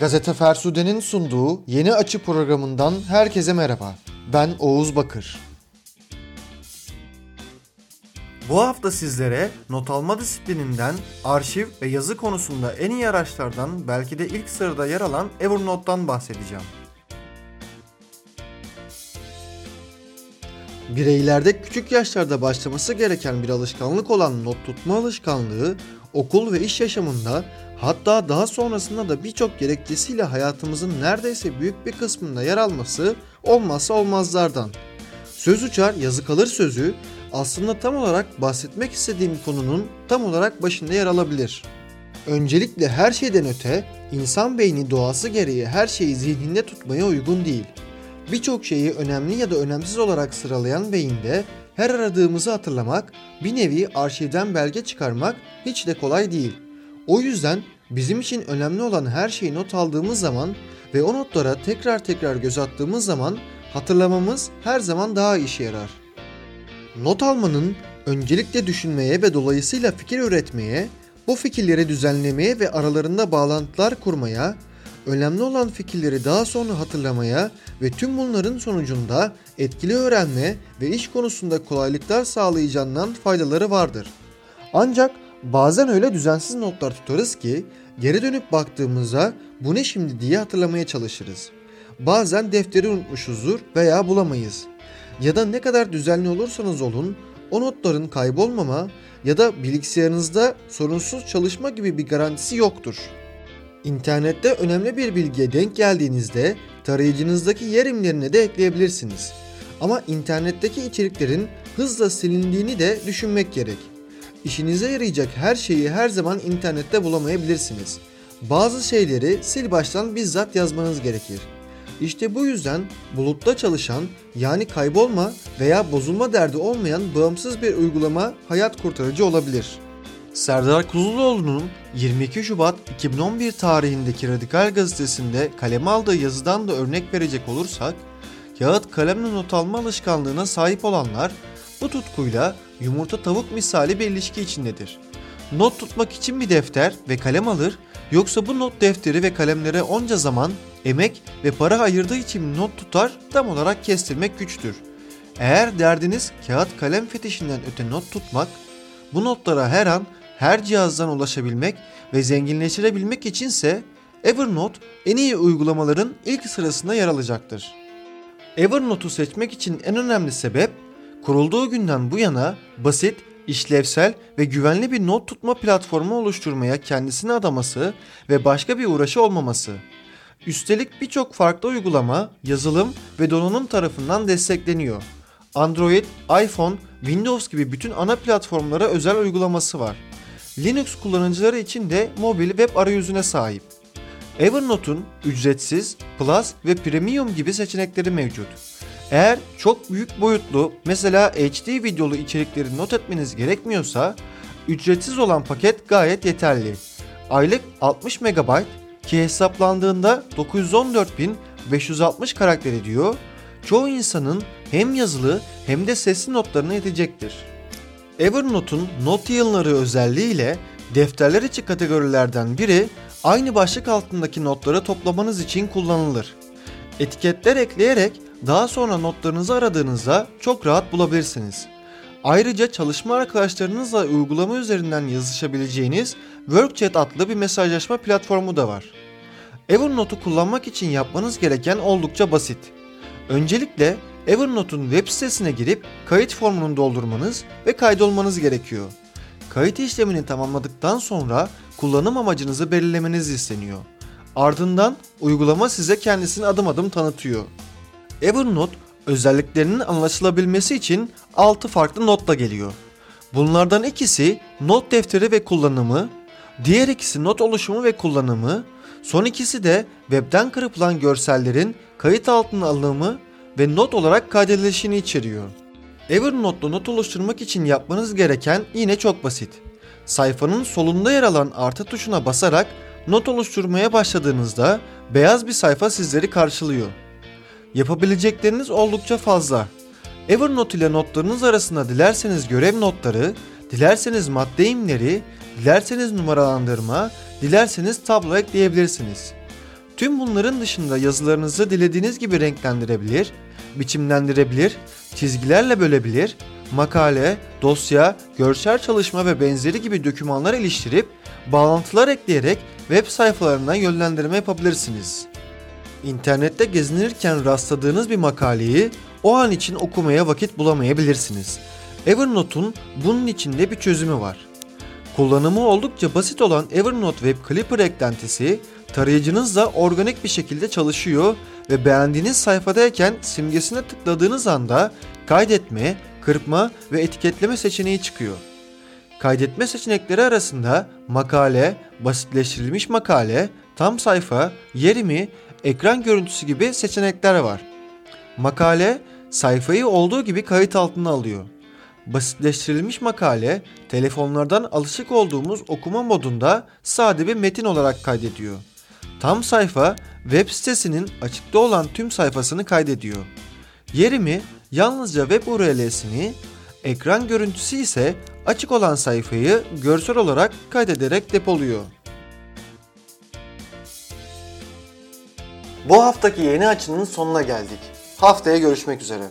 Gazete Fersude'nin sunduğu Yeni Açı programından herkese merhaba. Ben Oğuz Bakır. Bu hafta sizlere not alma disiplininden, arşiv ve yazı konusunda en iyi araçlardan belki de ilk sırada yer alan Evernote'dan bahsedeceğim. Bireylerde küçük yaşlarda başlaması gereken bir alışkanlık olan not tutma alışkanlığı okul ve iş yaşamında hatta daha sonrasında da birçok gerekçesiyle hayatımızın neredeyse büyük bir kısmında yer alması olmazsa olmazlardan. Söz uçar yazı kalır sözü aslında tam olarak bahsetmek istediğim konunun tam olarak başında yer alabilir. Öncelikle her şeyden öte insan beyni doğası gereği her şeyi zihninde tutmaya uygun değil. Birçok şeyi önemli ya da önemsiz olarak sıralayan beyinde her aradığımızı hatırlamak, bir nevi arşivden belge çıkarmak hiç de kolay değil. O yüzden bizim için önemli olan her şeyi not aldığımız zaman ve o notlara tekrar tekrar göz attığımız zaman hatırlamamız her zaman daha işe yarar. Not almanın öncelikle düşünmeye ve dolayısıyla fikir üretmeye, bu fikirleri düzenlemeye ve aralarında bağlantılar kurmaya, önemli olan fikirleri daha sonra hatırlamaya ve tüm bunların sonucunda etkili öğrenme ve iş konusunda kolaylıklar sağlayacağından faydaları vardır. Ancak bazen öyle düzensiz notlar tutarız ki geri dönüp baktığımızda bu ne şimdi diye hatırlamaya çalışırız. Bazen defteri unutmuşuzdur veya bulamayız. Ya da ne kadar düzenli olursanız olun o notların kaybolmama ya da bilgisayarınızda sorunsuz çalışma gibi bir garantisi yoktur. İnternette önemli bir bilgiye denk geldiğinizde tarayıcınızdaki yer imlerine de ekleyebilirsiniz. Ama internetteki içeriklerin hızla silindiğini de düşünmek gerek. İşinize yarayacak her şeyi her zaman internette bulamayabilirsiniz. Bazı şeyleri sil baştan bizzat yazmanız gerekir. İşte bu yüzden bulutta çalışan yani kaybolma veya bozulma derdi olmayan bağımsız bir uygulama hayat kurtarıcı olabilir. Serdar Kuzuloğlu'nun 22 Şubat 2011 tarihindeki Radikal gazetesinde kaleme aldığı yazıdan da örnek verecek olursak, kağıt kalemle not alma alışkanlığına sahip olanlar bu tutkuyla yumurta tavuk misali bir ilişki içindedir. Not tutmak için bir defter ve kalem alır yoksa bu not defteri ve kalemlere onca zaman, emek ve para ayırdığı için not tutar tam olarak kestirmek güçtür. Eğer derdiniz kağıt kalem fetişinden öte not tutmak, bu notlara her an her cihazdan ulaşabilmek ve zenginleştirebilmek içinse Evernote en iyi uygulamaların ilk sırasında yer alacaktır. Evernote'u seçmek için en önemli sebep kurulduğu günden bu yana basit, işlevsel ve güvenli bir not tutma platformu oluşturmaya kendisini adaması ve başka bir uğraşı olmaması. Üstelik birçok farklı uygulama, yazılım ve donanım tarafından destekleniyor. Android, iPhone, Windows gibi bütün ana platformlara özel uygulaması var. Linux kullanıcıları için de mobil web arayüzüne sahip. Evernote'un ücretsiz, Plus ve Premium gibi seçenekleri mevcut. Eğer çok büyük boyutlu mesela HD videolu içerikleri not etmeniz gerekmiyorsa ücretsiz olan paket gayet yeterli. Aylık 60 MB ki hesaplandığında 914.560 karakter ediyor. Çoğu insanın hem yazılı hem de sesli notlarına yetecektir. Evernote'un not yığınları özelliğiyle defterler içi kategorilerden biri aynı başlık altındaki notları toplamanız için kullanılır. Etiketler ekleyerek daha sonra notlarınızı aradığınızda çok rahat bulabilirsiniz. Ayrıca çalışma arkadaşlarınızla uygulama üzerinden yazışabileceğiniz WorkChat adlı bir mesajlaşma platformu da var. Evernote'u kullanmak için yapmanız gereken oldukça basit. Öncelikle Evernote'un web sitesine girip kayıt formunu doldurmanız ve kaydolmanız gerekiyor. Kayıt işlemini tamamladıktan sonra kullanım amacınızı belirlemeniz isteniyor. Ardından uygulama size kendisini adım adım tanıtıyor. Evernote özelliklerinin anlaşılabilmesi için 6 farklı notla geliyor. Bunlardan ikisi not defteri ve kullanımı, diğer ikisi not oluşumu ve kullanımı, son ikisi de webden kırpılan görsellerin kayıt altına alınımı ve not olarak kaydedilişini içeriyor. Evernote'da not oluşturmak için yapmanız gereken yine çok basit. Sayfanın solunda yer alan artı tuşuna basarak not oluşturmaya başladığınızda beyaz bir sayfa sizleri karşılıyor. Yapabilecekleriniz oldukça fazla. Evernote ile notlarınız arasında dilerseniz görev notları, dilerseniz madde imleri, dilerseniz numaralandırma, dilerseniz tablo ekleyebilirsiniz. Tüm bunların dışında yazılarınızı dilediğiniz gibi renklendirebilir, biçimlendirebilir, çizgilerle bölebilir, makale, dosya, görsel çalışma ve benzeri gibi dokümanlar iliştirip bağlantılar ekleyerek web sayfalarına yönlendirme yapabilirsiniz. İnternette gezinirken rastladığınız bir makaleyi o an için okumaya vakit bulamayabilirsiniz. Evernote'un bunun içinde bir çözümü var. Kullanımı oldukça basit olan Evernote Web Clipper eklentisi tarayıcınızla organik bir şekilde çalışıyor ve beğendiğiniz sayfadayken simgesine tıkladığınız anda kaydetme, kırpma ve etiketleme seçeneği çıkıyor. Kaydetme seçenekleri arasında makale, basitleştirilmiş makale, tam sayfa, yerimi, ekran görüntüsü gibi seçenekler var. Makale sayfayı olduğu gibi kayıt altına alıyor. Basitleştirilmiş makale telefonlardan alışık olduğumuz okuma modunda sade bir metin olarak kaydediyor. Tam sayfa web sitesinin açıkta olan tüm sayfasını kaydediyor. Yerimi yalnızca web URL'sini, ekran görüntüsü ise açık olan sayfayı görsel olarak kaydederek depoluyor. Bu haftaki yeni açının sonuna geldik. Haftaya görüşmek üzere.